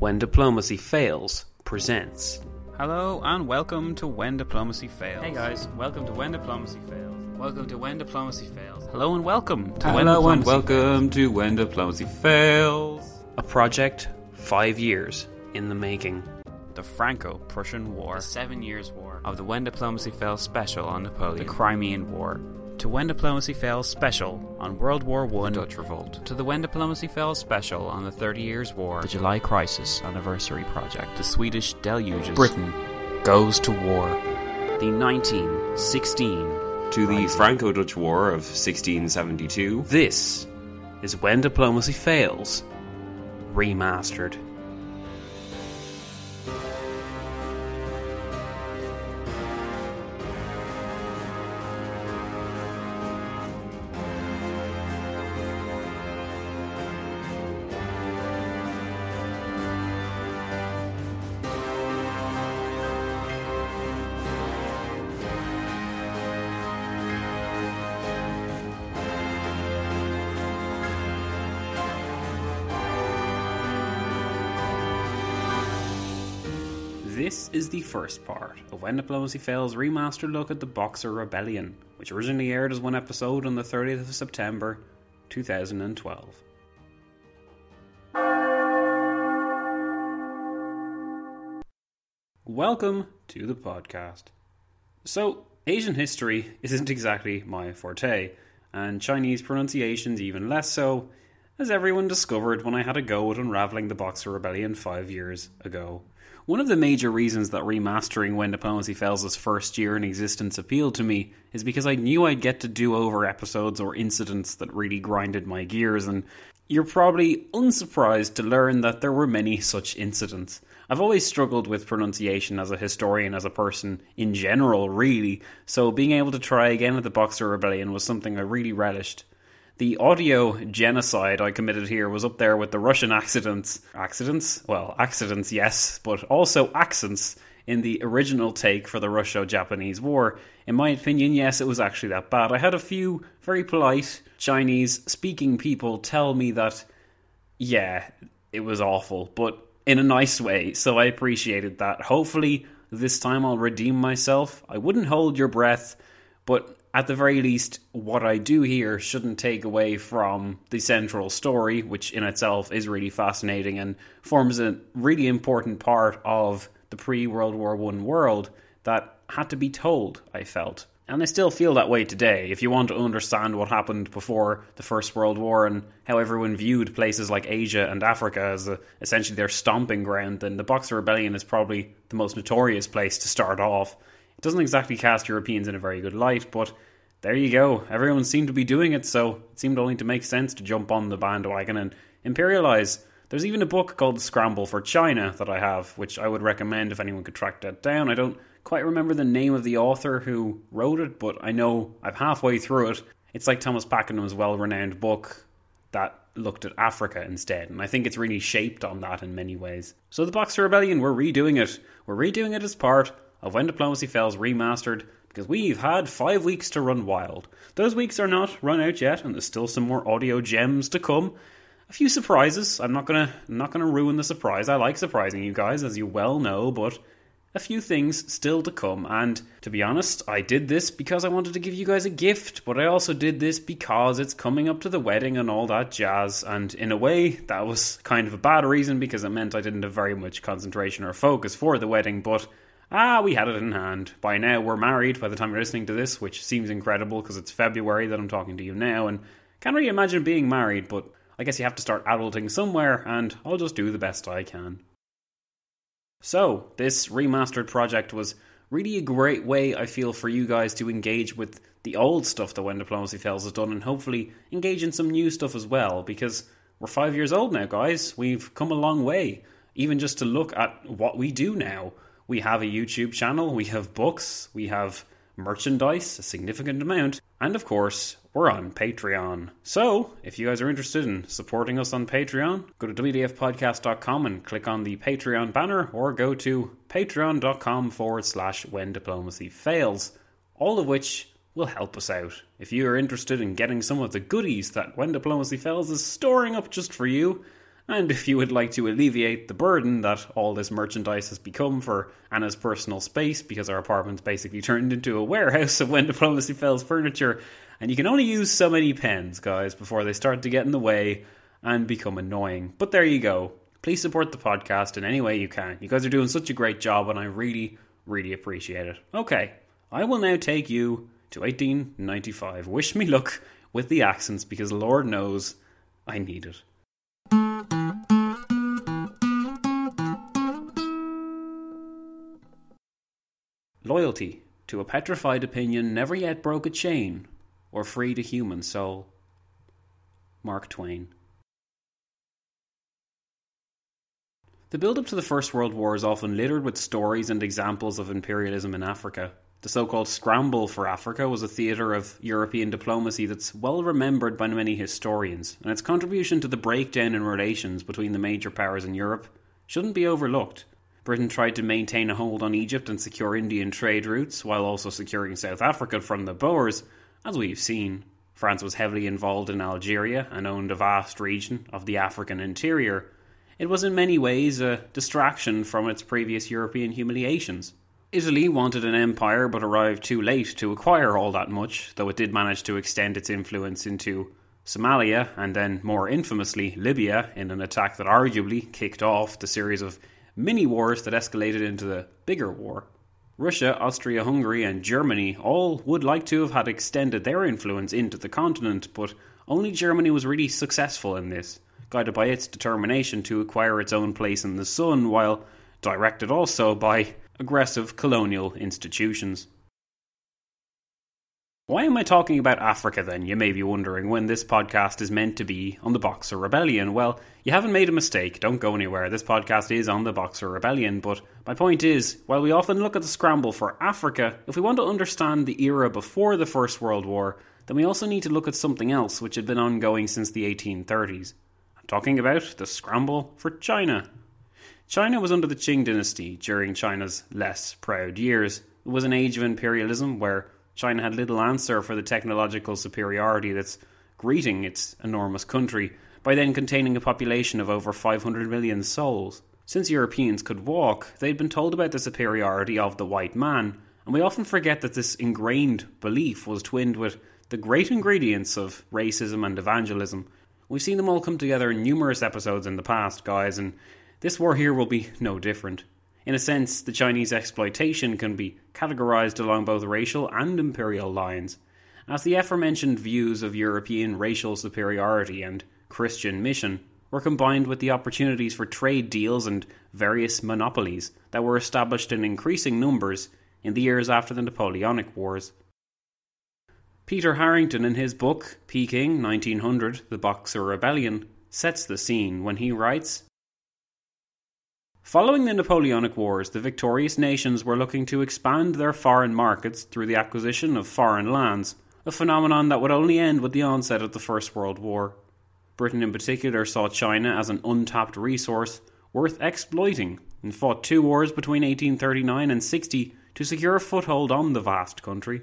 When Diplomacy Fails presents. Hello and welcome to When Diplomacy Fails. Hey guys, welcome to When Diplomacy Fails. Welcome to When Diplomacy Fails. Hello and welcome to When Hello Diplomacy and welcome to When Diplomacy Fails. A project five years in the making. The Franco-Prussian War, The Seven Years War. of the When Diplomacy Fails special on Napoleon, The Crimean War, to When Diplomacy Fails special on World War One, Dutch Revolt. to the When Diplomacy Fails special on the Thirty Years War, the July Crisis Anniversary Project, the Swedish Deluges, Britain goes to war, the 1916 to the Franco Dutch War of 1672. This is When Diplomacy Fails Remastered. The first part of When Diplomacy Fails remastered look at the Boxer Rebellion, which originally aired as one episode on the 30th of September 2012. Welcome to the podcast. So, Asian history isn't exactly my forte, and Chinese pronunciations even less so, as everyone discovered when I had a go at unraveling the Boxer Rebellion five years ago. One of the major reasons that remastering When Diplomacy Fails' first year in existence appealed to me is because I knew I'd get to do over episodes or incidents that really grinded my gears, and you're probably unsurprised to learn that there were many such incidents. I've always struggled with pronunciation as a historian, as a person in general, really, so being able to try again at the Boxer Rebellion was something I really relished. The audio genocide I committed here was up there with the Russian accidents. Accidents? Well, accidents, yes, but also accents in the original take for the Russo Japanese War. In my opinion, yes, it was actually that bad. I had a few very polite Chinese speaking people tell me that, yeah, it was awful, but in a nice way, so I appreciated that. Hopefully, this time I'll redeem myself. I wouldn't hold your breath, but at the very least, what I do here shouldn't take away from the central story, which in itself is really fascinating and forms a really important part of the pre World War One world that had to be told, I felt. And I still feel that way today. If you want to understand what happened before the First World War and how everyone viewed places like Asia and Africa as a, essentially their stomping ground, then the Boxer Rebellion is probably the most notorious place to start off. Doesn't exactly cast Europeans in a very good light, but there you go. Everyone seemed to be doing it, so it seemed only to make sense to jump on the bandwagon and imperialize. There's even a book called The Scramble for China that I have, which I would recommend if anyone could track that down. I don't quite remember the name of the author who wrote it, but I know I'm halfway through it. It's like Thomas Pakenham's well renowned book that looked at Africa instead, and I think it's really shaped on that in many ways. So, the Boxer Rebellion, we're redoing it. We're redoing it as part of When Diplomacy Fails Remastered because we've had five weeks to run wild. Those weeks are not run out yet, and there's still some more audio gems to come. A few surprises. I'm not gonna not gonna ruin the surprise. I like surprising you guys, as you well know, but a few things still to come. And to be honest, I did this because I wanted to give you guys a gift, but I also did this because it's coming up to the wedding and all that jazz. And in a way, that was kind of a bad reason because it meant I didn't have very much concentration or focus for the wedding, but ah, we had it in hand. By now, we're married by the time you're listening to this, which seems incredible because it's February that I'm talking to you now, and can't really imagine being married, but I guess you have to start adulting somewhere, and I'll just do the best I can. So, this remastered project was really a great way, I feel, for you guys to engage with the old stuff that When Diplomacy Fails has done and hopefully engage in some new stuff as well, because we're five years old now, guys. We've come a long way. Even just to look at what we do now. We have a YouTube channel, we have books, we have merchandise, a significant amount, and of course, we're on Patreon. So, if you guys are interested in supporting us on Patreon, go to WDFpodcast.com and click on the Patreon banner, or go to patreon.com forward slash when diplomacy fails, all of which will help us out. If you are interested in getting some of the goodies that When Diplomacy Fails is storing up just for you, and if you would like to alleviate the burden that all this merchandise has become for Anna's personal space, because our apartment's basically turned into a warehouse of When Diplomacy Fails furniture, and you can only use so many pens, guys, before they start to get in the way and become annoying. But there you go. Please support the podcast in any way you can. You guys are doing such a great job, and I really, really appreciate it. Okay, I will now take you to 1895. Wish me luck with the accents, because Lord knows I need it. Loyalty to a petrified opinion never yet broke a chain or freed a human soul. Mark Twain. The build up to the First World War is often littered with stories and examples of imperialism in Africa. The so called Scramble for Africa was a theatre of European diplomacy that's well remembered by many historians, and its contribution to the breakdown in relations between the major powers in Europe shouldn't be overlooked. Britain tried to maintain a hold on Egypt and secure Indian trade routes, while also securing South Africa from the Boers, as we've seen. France was heavily involved in Algeria and owned a vast region of the African interior. It was in many ways a distraction from its previous European humiliations. Italy wanted an empire but arrived too late to acquire all that much, though it did manage to extend its influence into Somalia and then, more infamously, Libya in an attack that arguably kicked off the series of mini wars that escalated into the bigger war. Russia, Austria Hungary, and Germany all would like to have had extended their influence into the continent, but only Germany was really successful in this, guided by its determination to acquire its own place in the sun, while directed also by aggressive colonial institutions. Why am I talking about Africa then, you may be wondering, when this podcast is meant to be on the Boxer Rebellion? Well, you haven't made a mistake, don't go anywhere. This podcast is on the Boxer Rebellion, but my point is, while we often look at the scramble for Africa, if we want to understand the era before the First World War, then we also need to look at something else which had been ongoing since the 1830s. I'm talking about the scramble for China. China was under the Qing dynasty during China's less proud years. It was an age of imperialism where China had little answer for the technological superiority that's greeting its enormous country by then containing a population of over 500 million souls. Since Europeans could walk, they'd been told about the superiority of the white man, and we often forget that this ingrained belief was twinned with the great ingredients of racism and evangelism. We've seen them all come together in numerous episodes in the past, guys, and this war here will be no different. In a sense, the Chinese exploitation can be categorized along both racial and imperial lines, as the aforementioned views of European racial superiority and Christian mission were combined with the opportunities for trade deals and various monopolies that were established in increasing numbers in the years after the Napoleonic Wars. Peter Harrington, in his book Peking 1900 The Boxer Rebellion, sets the scene when he writes Following the Napoleonic Wars, the victorious nations were looking to expand their foreign markets through the acquisition of foreign lands, a phenomenon that would only end with the onset of the First World War. Britain, in particular, saw China as an untapped resource worth exploiting and fought two wars between 1839 and 60 to secure a foothold on the vast country.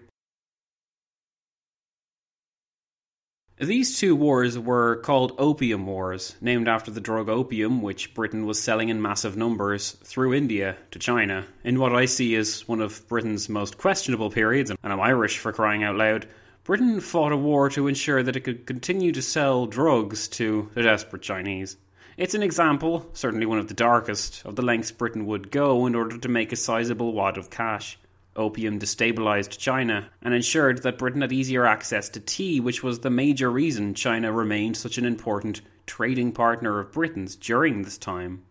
These two wars were called Opium Wars, named after the drug opium which Britain was selling in massive numbers through India to China, in what I see as one of Britain's most questionable periods, and I'm Irish for crying out loud. Britain fought a war to ensure that it could continue to sell drugs to the desperate Chinese. It's an example, certainly one of the darkest, of the lengths Britain would go in order to make a sizable wad of cash. Opium destabilized China and ensured that Britain had easier access to tea, which was the major reason China remained such an important trading partner of Britain's during this time.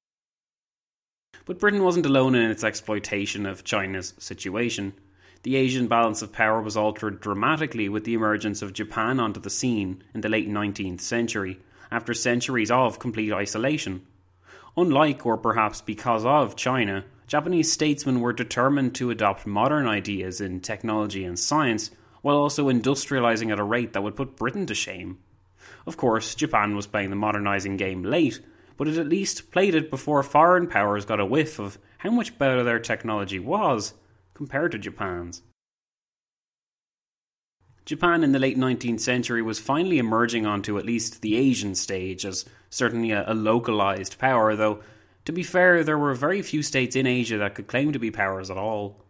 But Britain wasn't alone in its exploitation of China's situation. The Asian balance of power was altered dramatically with the emergence of Japan onto the scene in the late 19th century, after centuries of complete isolation. Unlike, or perhaps because of, China, Japanese statesmen were determined to adopt modern ideas in technology and science while also industrializing at a rate that would put Britain to shame. Of course, Japan was playing the modernizing game late, but it at least played it before foreign powers got a whiff of how much better their technology was compared to Japan's. Japan in the late 19th century was finally emerging onto at least the Asian stage as certainly a, a localized power, though to be fair, there were very few states in Asia that could claim to be powers at all.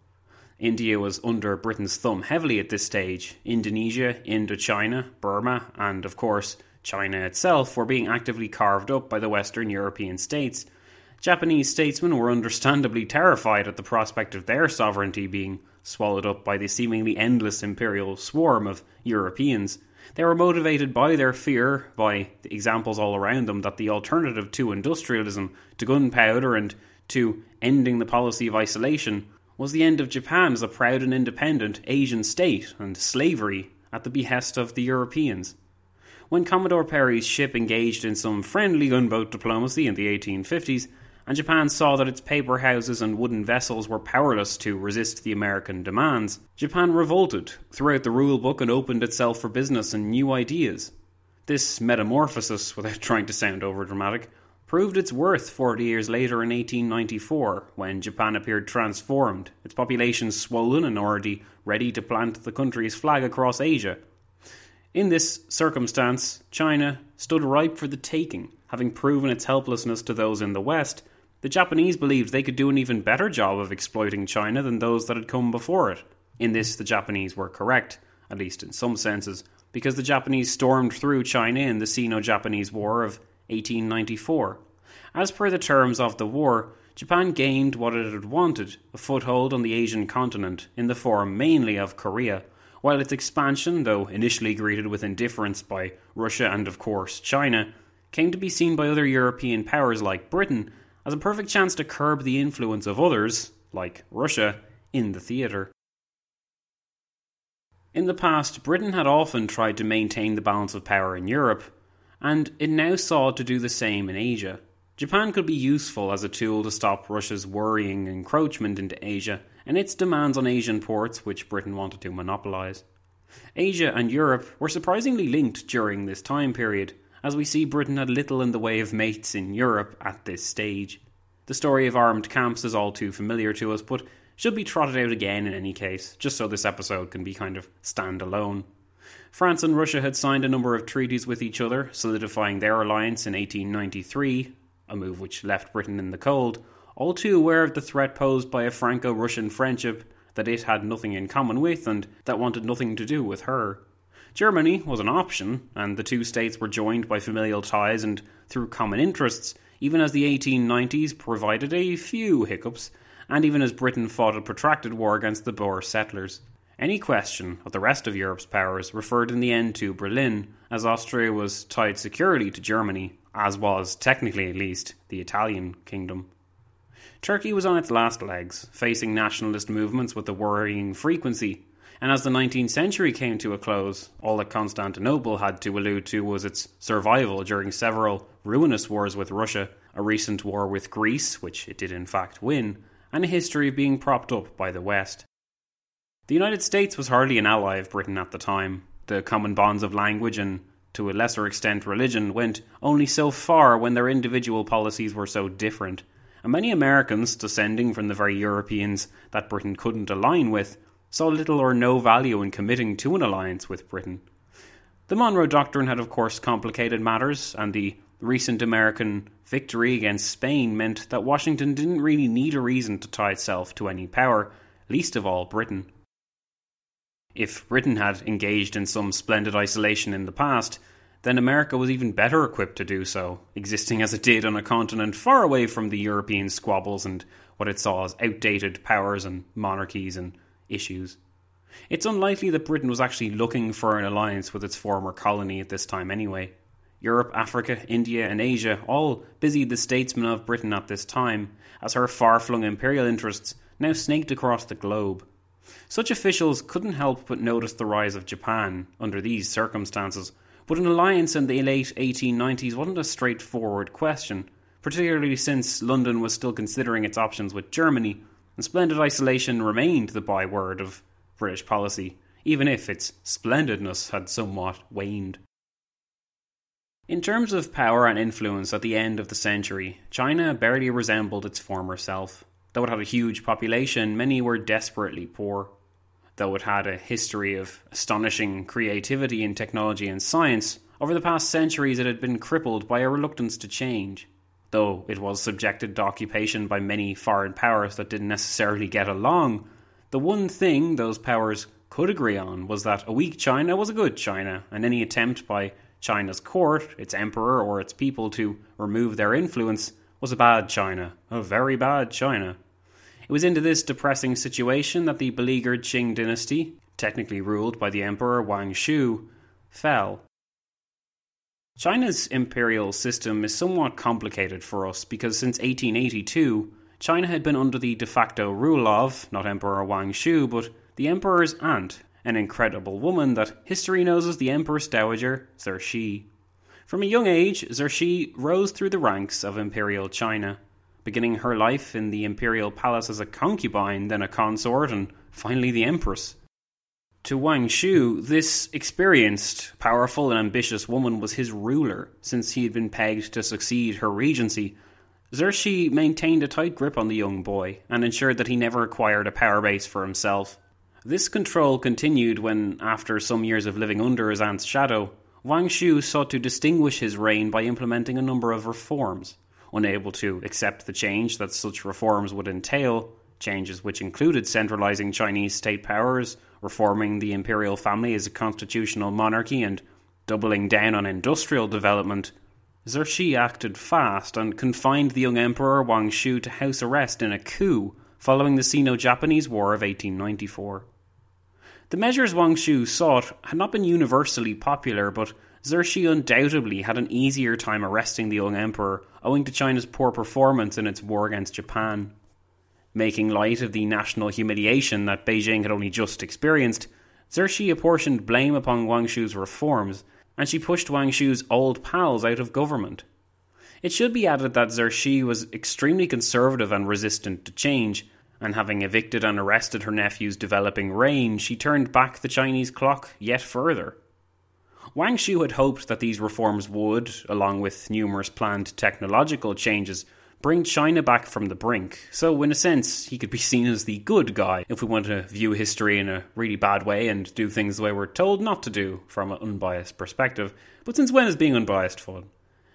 India was under Britain's thumb heavily at this stage. Indonesia, Indochina, Burma, and of course, China itself were being actively carved up by the Western European states. Japanese statesmen were understandably terrified at the prospect of their sovereignty being swallowed up by the seemingly endless imperial swarm of Europeans. They were motivated by their fear, by the examples all around them, that the alternative to industrialism, to gunpowder, and to ending the policy of isolation was the end of Japan as a proud and independent Asian state and slavery at the behest of the Europeans. When Commodore Perry's ship engaged in some friendly gunboat diplomacy in the 1850s, and Japan saw that its paper houses and wooden vessels were powerless to resist the American demands, Japan revolted, threw out the rule book, and opened itself for business and new ideas. This metamorphosis, without trying to sound overdramatic, proved its worth 40 years later in 1894, when Japan appeared transformed, its population swollen and already ready to plant the country's flag across Asia. In this circumstance, China stood ripe for the taking, having proven its helplessness to those in the West the Japanese believed they could do an even better job of exploiting China than those that had come before it. In this, the Japanese were correct, at least in some senses, because the Japanese stormed through China in the Sino Japanese War of 1894. As per the terms of the war, Japan gained what it had wanted a foothold on the Asian continent in the form mainly of Korea, while its expansion, though initially greeted with indifference by Russia and, of course, China, came to be seen by other European powers like Britain as a perfect chance to curb the influence of others, like Russia, in the theatre. In the past, Britain had often tried to maintain the balance of power in Europe, and it now sought to do the same in Asia. Japan could be useful as a tool to stop Russia's worrying encroachment into Asia and its demands on Asian ports, which Britain wanted to monopolise. Asia and Europe were surprisingly linked during this time period, as we see Britain had little in the way of mates in Europe at this stage. The story of armed camps is all too familiar to us, but should be trotted out again in any case, just so this episode can be kind of standalone. France and Russia had signed a number of treaties with each other, solidifying their alliance in 1893, a move which left Britain in the cold, all too aware of the threat posed by a Franco Russian friendship that it had nothing in common with and that wanted nothing to do with her. Germany was an option, and the two states were joined by familial ties and through common interests, even as the 1890s provided a few hiccups, and even as Britain fought a protracted war against the Boer settlers. Any question of the rest of Europe's powers referred in the end to Berlin, as Austria was tied securely to Germany, as was, technically at least, the Italian kingdom. Turkey was on its last legs, facing nationalist movements with a worrying frequency, and as the 19th century came to a close, all that Constantinople had to allude to was its survival during several ruinous wars with Russia, a recent war with Greece, which it did in fact win, and a history of being propped up by the West. The United States was hardly an ally of Britain at the time. The common bonds of language and, to a lesser extent, religion went only so far when their individual policies were so different. And many Americans, descending from the very Europeans that Britain couldn't align with, saw little or no value in committing to an alliance with Britain. The Monroe Doctrine had, of course, complicated matters, and the recent American victory against Spain meant that Washington didn't really need a reason to tie itself to any power, least of all Britain. If Britain had engaged in some splendid isolation in the past, then America was even better equipped to do so, existing as it did on a continent far away from the European squabbles and what it saw as outdated powers and monarchies and issues. It's unlikely that Britain was actually looking for an alliance with its former colony at this time anyway. Europe, Africa, India, and Asia all busied the statesmen of Britain at this time, as her far flung imperial interests now snaked across the globe. Such officials couldn't help but notice the rise of Japan under these circumstances, but an alliance in the late 1890s wasn't a straightforward question, particularly since London was still considering its options with Germany, and splendid isolation remained the byword of British policy, even if its splendidness had somewhat waned. In terms of power and influence at the end of the century, China barely resembled its former self. Though it had a huge population, many were desperately poor. Though it had a history of astonishing creativity in technology and science, over the past centuries it had been crippled by a reluctance to change. Though it was subjected to occupation by many foreign powers that didn't necessarily get along, the one thing those powers could agree on was that a weak China was a good China, and any attempt by China's court, its emperor, or its people to remove their influence was a bad China, a very bad China. It was into this depressing situation that the beleaguered Qing dynasty, technically ruled by the emperor Wang Shu, fell. China's imperial system is somewhat complicated for us because since 1882, China had been under the de facto rule of, not Emperor Wang Shu, but the emperor's aunt, an incredible woman that history knows as the Empress Dowager Cixi. From a young age, Cixi rose through the ranks of imperial China, beginning her life in the imperial palace as a concubine, then a consort, and finally the empress. To Wang Shu, this experienced, powerful, and ambitious woman was his ruler, since he had been pegged to succeed her regency. Cixi maintained a tight grip on the young boy and ensured that he never acquired a power base for himself. This control continued when, after some years of living under his aunt's shadow, Wang Shu sought to distinguish his reign by implementing a number of reforms. Unable to accept the change that such reforms would entail, changes which included centralizing Chinese state powers, reforming the imperial family as a constitutional monarchy, and doubling down on industrial development, Cixi acted fast and confined the young emperor Wang Shu to house arrest in a coup following the Sino Japanese War of 1894. The measures Wang Shu sought had not been universally popular, but Cixi undoubtedly had an easier time arresting the young emperor owing to China's poor performance in its war against Japan. Making light of the national humiliation that Beijing had only just experienced, Cixi apportioned blame upon Wang Shu's reforms, and she pushed Wang Shu's old pals out of government. It should be added that Cixi was extremely conservative and resistant to change, and having evicted and arrested her nephew's developing reign, she turned back the Chinese clock yet further. Wang Shu had hoped that these reforms would, along with numerous planned technological changes, bring China back from the brink. So, in a sense, he could be seen as the good guy if we want to view history in a really bad way and do things the way we're told not to do from an unbiased perspective. But since when is being unbiased fun?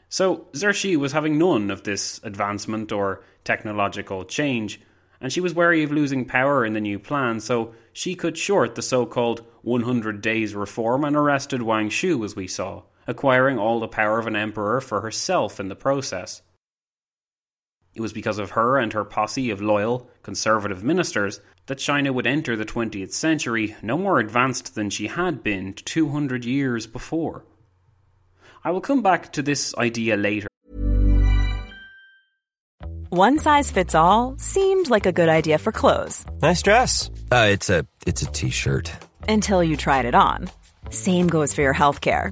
So, Cixi was having none of this advancement or technological change and she was wary of losing power in the new plan, so she cut short the so called 100 days reform and arrested Wang Shu, as we saw, acquiring all the power of an emperor for herself in the process. It was because of her and her posse of loyal, conservative ministers that China would enter the 20th century no more advanced than she had been 200 years before. I will come back to this idea later. One size fits all seemed like a good idea for clothes. Nice dress. Uh, it's a it's a t-shirt. Until you tried it on. Same goes for your healthcare.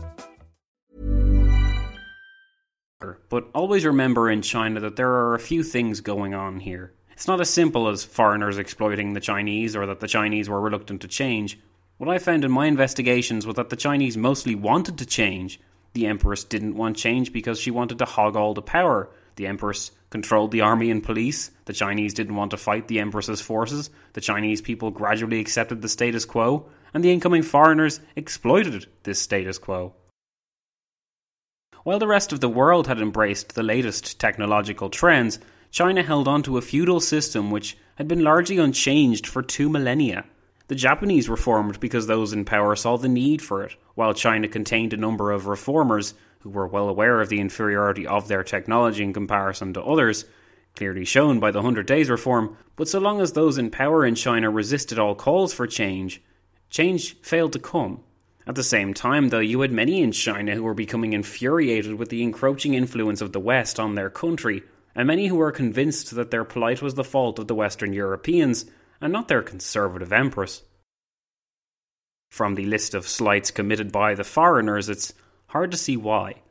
But always remember in China that there are a few things going on here. It's not as simple as foreigners exploiting the Chinese or that the Chinese were reluctant to change. What I found in my investigations was that the Chinese mostly wanted to change. The Empress didn't want change because she wanted to hog all the power. The Empress controlled the army and police. The Chinese didn't want to fight the Empress's forces. The Chinese people gradually accepted the status quo, and the incoming foreigners exploited this status quo. While the rest of the world had embraced the latest technological trends, China held on to a feudal system which had been largely unchanged for two millennia. The Japanese reformed because those in power saw the need for it, while China contained a number of reformers who were well aware of the inferiority of their technology in comparison to others, clearly shown by the Hundred Days Reform. But so long as those in power in China resisted all calls for change, change failed to come. At the same time, though, you had many in China who were becoming infuriated with the encroaching influence of the West on their country, and many who were convinced that their plight was the fault of the Western Europeans and not their conservative empress. From the list of slights committed by the foreigners, it's hard to see why.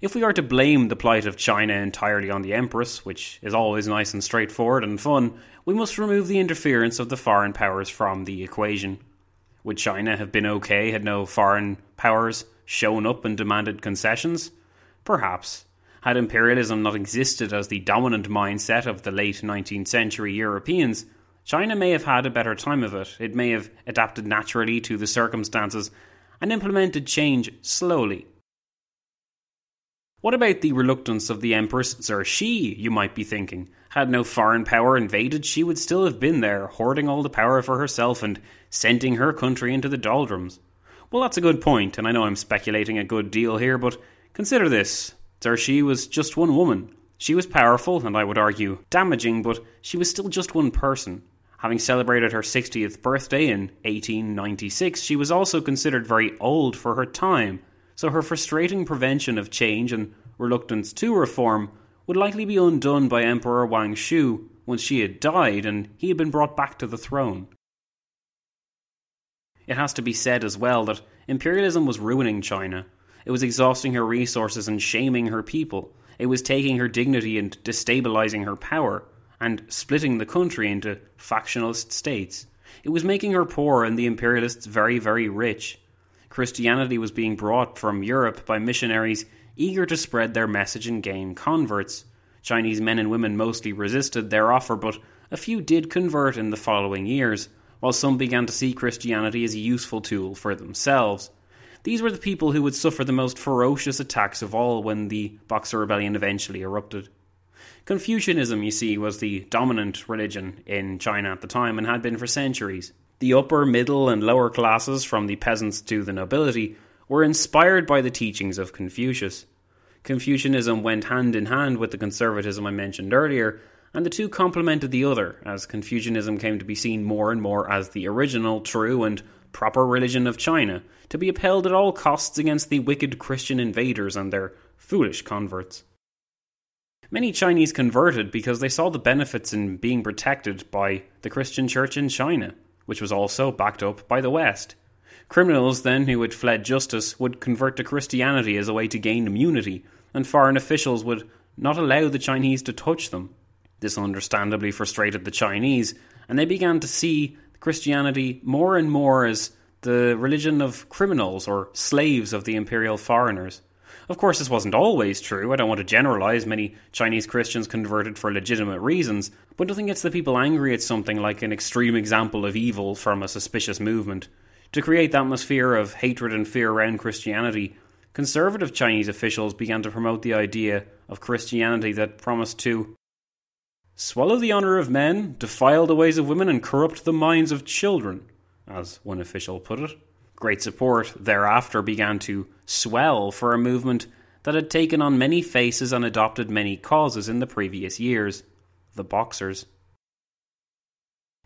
If we are to blame the plight of China entirely on the Empress, which is always nice and straightforward and fun, we must remove the interference of the foreign powers from the equation. Would China have been okay had no foreign powers shown up and demanded concessions? Perhaps. Had imperialism not existed as the dominant mindset of the late 19th century Europeans, China may have had a better time of it. It may have adapted naturally to the circumstances and implemented change slowly. What about the reluctance of the Empress Cixi, you might be thinking? Had no foreign power invaded, she would still have been there, hoarding all the power for herself and sending her country into the doldrums. Well, that's a good point, and I know I'm speculating a good deal here, but consider this. Cixi was just one woman. She was powerful, and I would argue damaging, but she was still just one person. Having celebrated her 60th birthday in 1896, she was also considered very old for her time, so her frustrating prevention of change and reluctance to reform would likely be undone by Emperor Wang Shu once she had died and he had been brought back to the throne. It has to be said as well that imperialism was ruining China. It was exhausting her resources and shaming her people. It was taking her dignity and destabilizing her power, and splitting the country into factionalist states. It was making her poor and the imperialists very, very rich. Christianity was being brought from Europe by missionaries eager to spread their message and gain converts. Chinese men and women mostly resisted their offer, but a few did convert in the following years, while some began to see Christianity as a useful tool for themselves. These were the people who would suffer the most ferocious attacks of all when the Boxer Rebellion eventually erupted. Confucianism, you see, was the dominant religion in China at the time and had been for centuries. The upper, middle, and lower classes, from the peasants to the nobility, were inspired by the teachings of Confucius. Confucianism went hand in hand with the conservatism I mentioned earlier, and the two complemented the other, as Confucianism came to be seen more and more as the original, true, and proper religion of China, to be upheld at all costs against the wicked Christian invaders and their foolish converts. Many Chinese converted because they saw the benefits in being protected by the Christian church in China, which was also backed up by the West. Criminals, then, who had fled justice, would convert to Christianity as a way to gain immunity, and foreign officials would not allow the Chinese to touch them. This understandably frustrated the Chinese, and they began to see Christianity more and more as the religion of criminals or slaves of the imperial foreigners. Of course, this wasn't always true. I don't want to generalize. Many Chinese Christians converted for legitimate reasons, but nothing gets the people angry at something like an extreme example of evil from a suspicious movement. To create the atmosphere of hatred and fear around Christianity, conservative Chinese officials began to promote the idea of Christianity that promised to swallow the honour of men, defile the ways of women, and corrupt the minds of children, as one official put it. Great support thereafter began to swell for a movement that had taken on many faces and adopted many causes in the previous years the Boxers.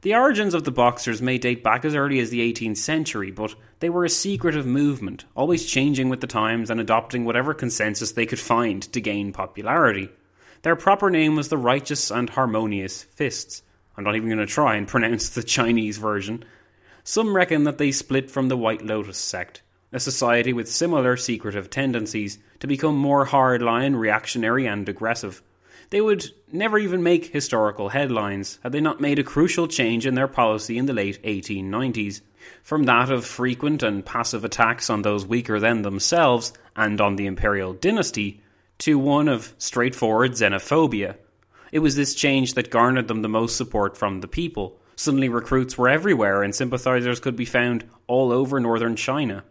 The origins of the Boxers may date back as early as the 18th century, but they were a secretive movement, always changing with the times and adopting whatever consensus they could find to gain popularity. Their proper name was the Righteous and Harmonious Fists. I'm not even going to try and pronounce the Chinese version, some reckon that they split from the White Lotus sect, a society with similar secretive tendencies to become more hardline, reactionary, and aggressive. They would never even make historical headlines had they not made a crucial change in their policy in the late 1890s. From that of frequent and passive attacks on those weaker than themselves and on the imperial dynasty, to one of straightforward xenophobia. It was this change that garnered them the most support from the people, Suddenly, recruits were everywhere, and sympathizers could be found all over northern China.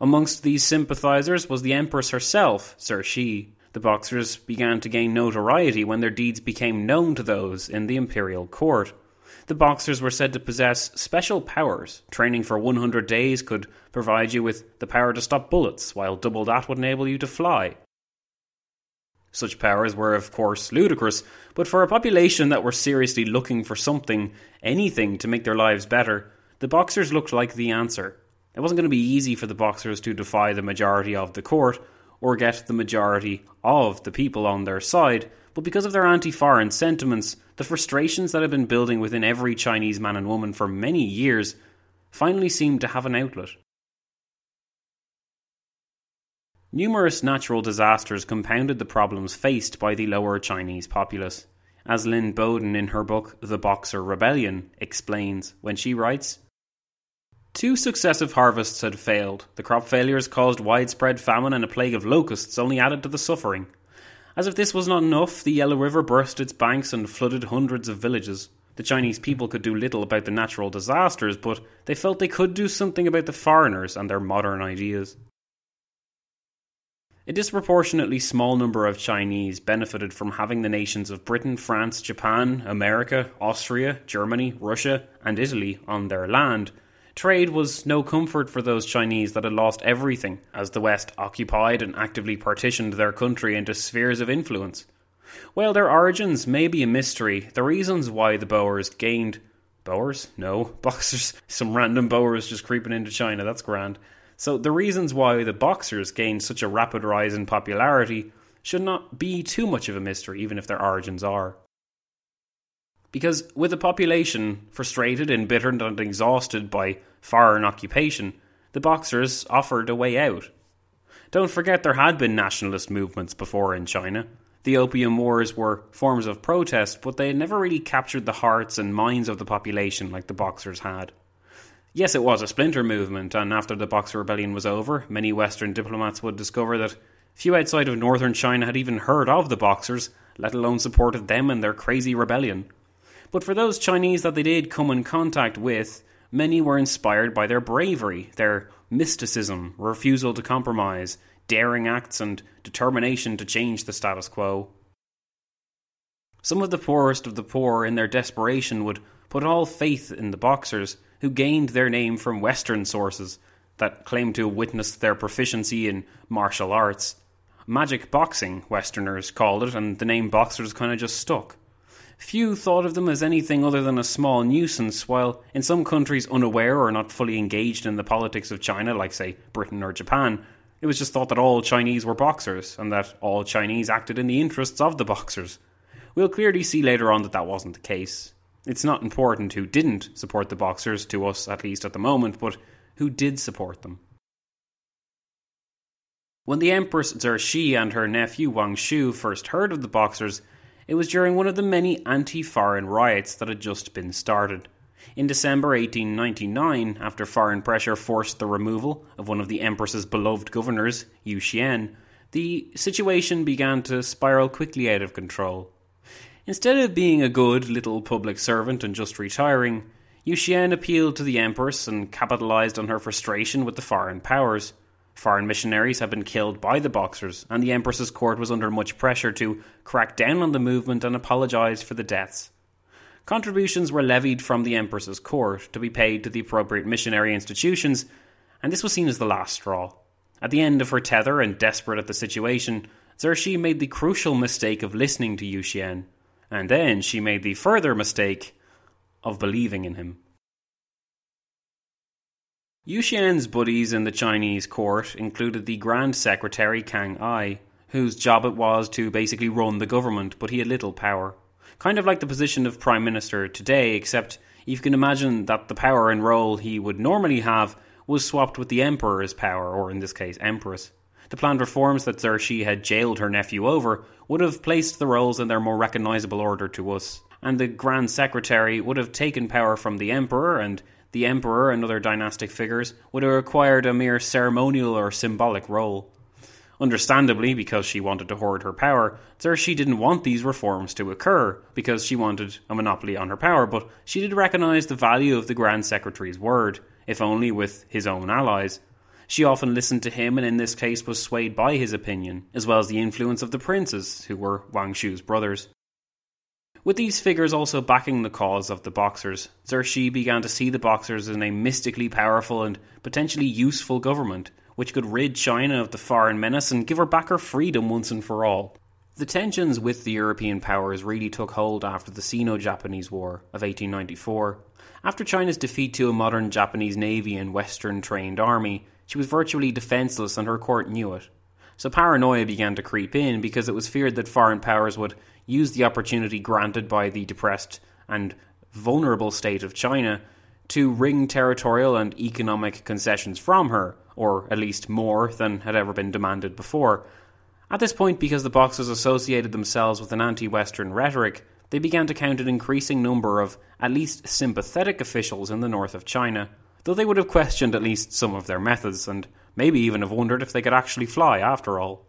Amongst these sympathizers was the Empress herself, Cixi. The Boxers began to gain notoriety when their deeds became known to those in the imperial court. The Boxers were said to possess special powers. Training for 100 days could provide you with the power to stop bullets, while double that would enable you to fly. Such powers were, of course, ludicrous, but for a population that were seriously looking for something, anything, to make their lives better, the Boxers looked like the answer. It wasn't going to be easy for the Boxers to defy the majority of the court, or get the majority of the people on their side, but because of their anti foreign sentiments, the frustrations that had been building within every Chinese man and woman for many years finally seemed to have an outlet. Numerous natural disasters compounded the problems faced by the lower Chinese populace, as Lynn Bowden in her book The Boxer Rebellion explains when she writes Two successive harvests had failed. The crop failures caused widespread famine and a plague of locusts only added to the suffering. As if this was not enough, the Yellow River burst its banks and flooded hundreds of villages. The Chinese people could do little about the natural disasters, but they felt they could do something about the foreigners and their modern ideas. A disproportionately small number of Chinese benefited from having the nations of Britain, France, Japan, America, Austria, Germany, Russia, and Italy on their land. Trade was no comfort for those Chinese that had lost everything as the West occupied and actively partitioned their country into spheres of influence. While their origins may be a mystery, the reasons why the Boers gained. Boers? No. Boxers. Some random Boers just creeping into China, that's grand. So the reasons why the boxers gained such a rapid rise in popularity should not be too much of a mystery, even if their origins are. Because with a population frustrated, embittered, and exhausted by foreign occupation, the boxers offered a way out. Don't forget there had been nationalist movements before in China. The Opium Wars were forms of protest, but they had never really captured the hearts and minds of the population like the boxers had. Yes, it was a splinter movement, and after the Boxer Rebellion was over, many Western diplomats would discover that few outside of northern China had even heard of the Boxers, let alone supported them in their crazy rebellion. But for those Chinese that they did come in contact with, many were inspired by their bravery, their mysticism, refusal to compromise, daring acts, and determination to change the status quo. Some of the poorest of the poor, in their desperation, would put all faith in the Boxers who gained their name from Western sources that claimed to have witnessed their proficiency in martial arts. Magic boxing, Westerners called it, and the name boxers kind of just stuck. Few thought of them as anything other than a small nuisance, while in some countries unaware or not fully engaged in the politics of China, like, say, Britain or Japan, it was just thought that all Chinese were boxers, and that all Chinese acted in the interests of the boxers. We'll clearly see later on that that wasn't the case. It's not important who didn't support the Boxers, to us at least at the moment, but who did support them. When the Empress Cixi and her nephew Wang Shu first heard of the Boxers, it was during one of the many anti foreign riots that had just been started. In December 1899, after foreign pressure forced the removal of one of the Empress's beloved governors, Yu Xian, the situation began to spiral quickly out of control. Instead of being a good little public servant and just retiring, Yu Xian appealed to the Empress and capitalized on her frustration with the foreign powers. Foreign missionaries had been killed by the Boxers, and the Empress's court was under much pressure to crack down on the movement and apologize for the deaths. Contributions were levied from the Empress's court to be paid to the appropriate missionary institutions, and this was seen as the last straw. At the end of her tether and desperate at the situation, Cixi made the crucial mistake of listening to Yu Xian, and then she made the further mistake of believing in him. Yu Xian's buddies in the Chinese court included the Grand Secretary Kang Yi, whose job it was to basically run the government, but he had little power. Kind of like the position of Prime Minister today, except you can imagine that the power and role he would normally have was swapped with the Emperor's power, or in this case, Empress. The planned reforms that Cixi had jailed her nephew over would have placed the roles in their more recognisable order to us, and the Grand Secretary would have taken power from the Emperor and the emperor and other dynastic figures would have acquired a mere ceremonial or symbolic role. Understandably, because she wanted to hoard her power, Cixi didn't want these reforms to occur, because she wanted a monopoly on her power, but she did recognise the value of the Grand Secretary's word, if only with his own allies. She often listened to him and in this case was swayed by his opinion, as well as the influence of the princes, who were Wang Shu's brothers. With these figures also backing the cause of the Boxers, Cixi began to see the Boxers as a mystically powerful and potentially useful government, which could rid China of the foreign menace and give her back her freedom once and for all. The tensions with the European powers really took hold after the Sino Japanese War of 1894. After China's defeat to a modern Japanese navy and Western trained army, she was virtually defenceless and her court knew it. So paranoia began to creep in because it was feared that foreign powers would use the opportunity granted by the depressed and vulnerable state of China to wring territorial and economic concessions from her, or at least more than had ever been demanded before. At this point, because the Boxers associated themselves with an anti Western rhetoric, they began to count an increasing number of at least sympathetic officials in the north of China, though they would have questioned at least some of their methods, and maybe even have wondered if they could actually fly after all.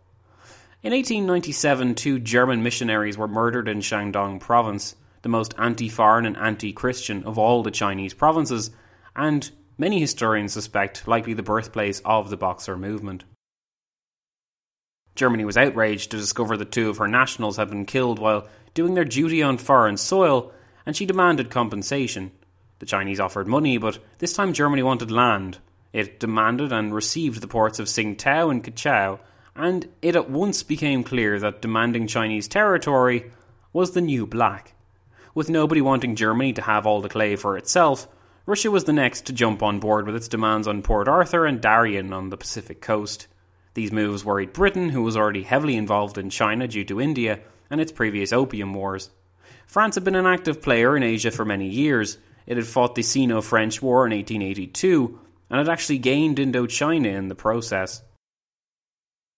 In 1897, two German missionaries were murdered in Shandong province, the most anti foreign and anti Christian of all the Chinese provinces, and many historians suspect likely the birthplace of the Boxer movement. Germany was outraged to discover that two of her nationals had been killed while doing their duty on foreign soil, and she demanded compensation. The Chinese offered money, but this time Germany wanted land. It demanded and received the ports of Tsingtao and Kiaochow and it at once became clear that demanding Chinese territory was the new black. With nobody wanting Germany to have all the clay for itself, Russia was the next to jump on board with its demands on Port Arthur and Darien on the Pacific coast. These moves worried Britain, who was already heavily involved in China due to India and its previous opium wars. France had been an active player in Asia for many years. It had fought the Sino French War in 1882 and had actually gained Indochina in the process.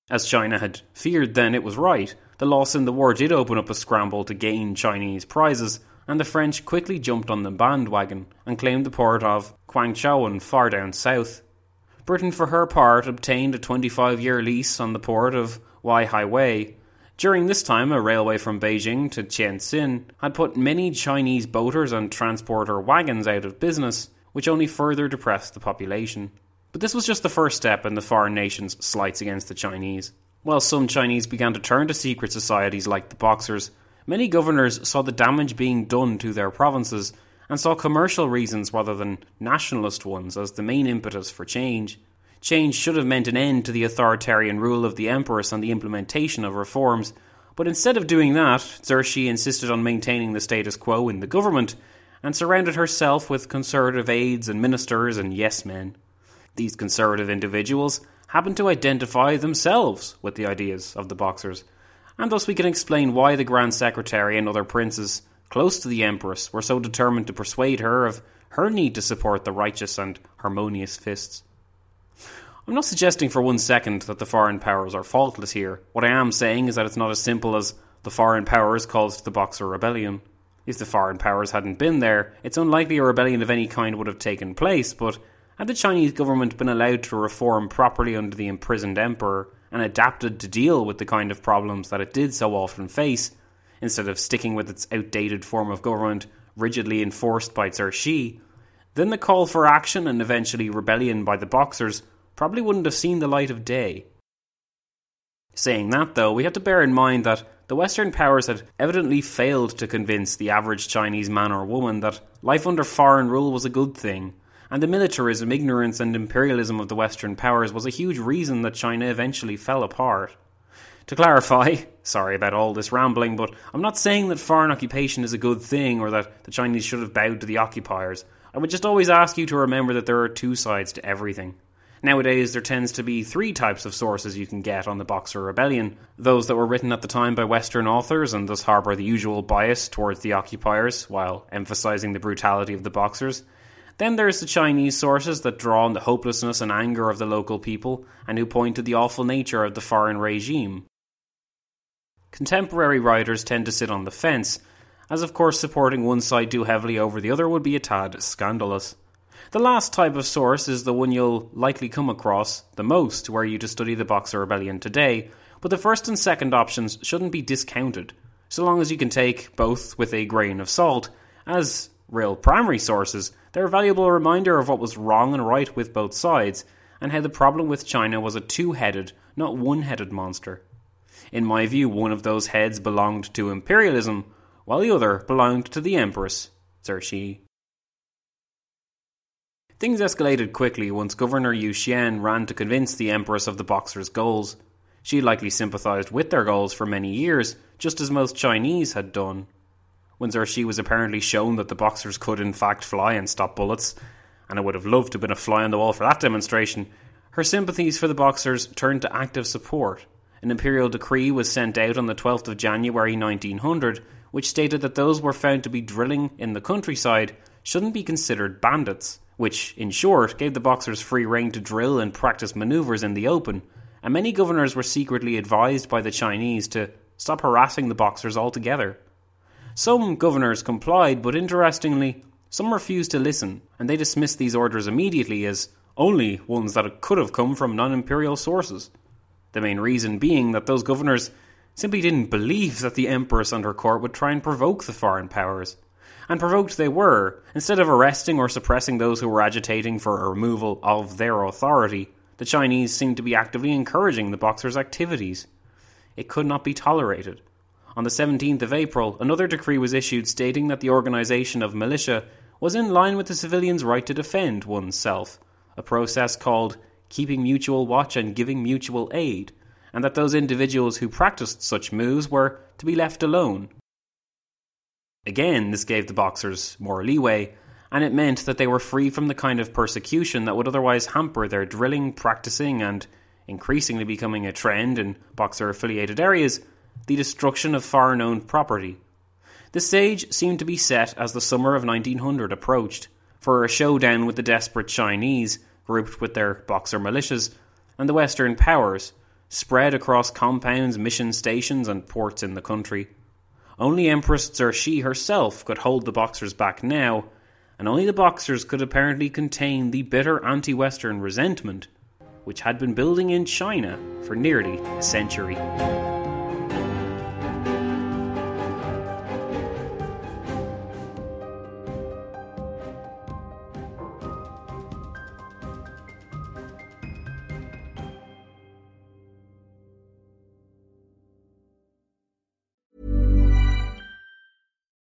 As China had feared then, it was right. The loss in the war did open up a scramble to gain Chinese prizes, and the French quickly jumped on the bandwagon and claimed the port of Kwangchowan far down south. Britain, for her part, obtained a 25 year lease on the port of Wei. During this time, a railway from Beijing to Tientsin had put many Chinese boaters and transporter wagons out of business, which only further depressed the population. But this was just the first step in the foreign nations' slights against the Chinese. While some Chinese began to turn to secret societies like the Boxers, many governors saw the damage being done to their provinces and saw commercial reasons rather than nationalist ones as the main impetus for change. Change should have meant an end to the authoritarian rule of the empress and the implementation of reforms, but instead of doing that, Cixi insisted on maintaining the status quo in the government and surrounded herself with conservative aides and ministers and yes men. These conservative individuals happen to identify themselves with the ideas of the Boxers, and thus we can explain why the Grand Secretary and other princes close to the Empress were so determined to persuade her of her need to support the righteous and harmonious fists. I'm not suggesting for one second that the foreign powers are faultless here. What I am saying is that it's not as simple as the foreign powers caused the Boxer Rebellion. If the foreign powers hadn't been there, it's unlikely a rebellion of any kind would have taken place, but had the Chinese government been allowed to reform properly under the imprisoned emperor and adapted to deal with the kind of problems that it did so often face, instead of sticking with its outdated form of government rigidly enforced by Cixi, then the call for action and eventually rebellion by the Boxers probably wouldn't have seen the light of day. Saying that, though, we have to bear in mind that the Western powers had evidently failed to convince the average Chinese man or woman that life under foreign rule was a good thing, and the militarism, ignorance, and imperialism of the Western powers was a huge reason that China eventually fell apart. To clarify, sorry about all this rambling, but I'm not saying that foreign occupation is a good thing or that the Chinese should have bowed to the occupiers. I would just always ask you to remember that there are two sides to everything. Nowadays, there tends to be three types of sources you can get on the Boxer Rebellion those that were written at the time by Western authors and thus harbour the usual bias towards the occupiers while emphasising the brutality of the Boxers. Then there's the Chinese sources that draw on the hopelessness and anger of the local people and who point to the awful nature of the foreign regime. Contemporary writers tend to sit on the fence, as of course supporting one side too heavily over the other would be a tad scandalous. The last type of source is the one you'll likely come across the most were you to study the Boxer Rebellion today, but the first and second options shouldn't be discounted, so long as you can take both with a grain of salt, as real primary sources, they're a valuable reminder of what was wrong and right with both sides, and how the problem with China was a two headed, not one headed monster. In my view, one of those heads belonged to imperialism, while the other belonged to the Empress, Cixi. Things escalated quickly once Governor Yu Xian ran to convince the Empress of the Boxers' goals. She likely sympathized with their goals for many years, just as most Chinese had done. When Cixi was apparently shown that the Boxers could in fact fly and stop bullets, and I would have loved to have been a fly on the wall for that demonstration, her sympathies for the Boxers turned to active support an imperial decree was sent out on the 12th of January 1900, which stated that those were found to be drilling in the countryside shouldn't be considered bandits, which, in short, gave the Boxers free rein to drill and practice maneuvers in the open, and many governors were secretly advised by the Chinese to stop harassing the Boxers altogether. Some governors complied, but interestingly, some refused to listen, and they dismissed these orders immediately as only ones that could have come from non imperial sources. The main reason being that those governors simply didn't believe that the Empress and her court would try and provoke the foreign powers. And provoked they were. Instead of arresting or suppressing those who were agitating for a removal of their authority, the Chinese seemed to be actively encouraging the Boxers' activities. It could not be tolerated. On the 17th of April, another decree was issued stating that the organisation of militia was in line with the civilian's right to defend oneself, a process called keeping mutual watch and giving mutual aid, and that those individuals who practiced such moves were to be left alone. Again, this gave the boxers more leeway, and it meant that they were free from the kind of persecution that would otherwise hamper their drilling, practicing, and increasingly becoming a trend in boxer affiliated areas the destruction of foreign owned property. The stage seemed to be set as the summer of 1900 approached for a showdown with the desperate Chinese grouped with their Boxer militias, and the Western powers, spread across compounds, mission stations, and ports in the country. Only Empress Cixi herself could hold the Boxers back now, and only the Boxers could apparently contain the bitter anti Western resentment which had been building in China for nearly a century.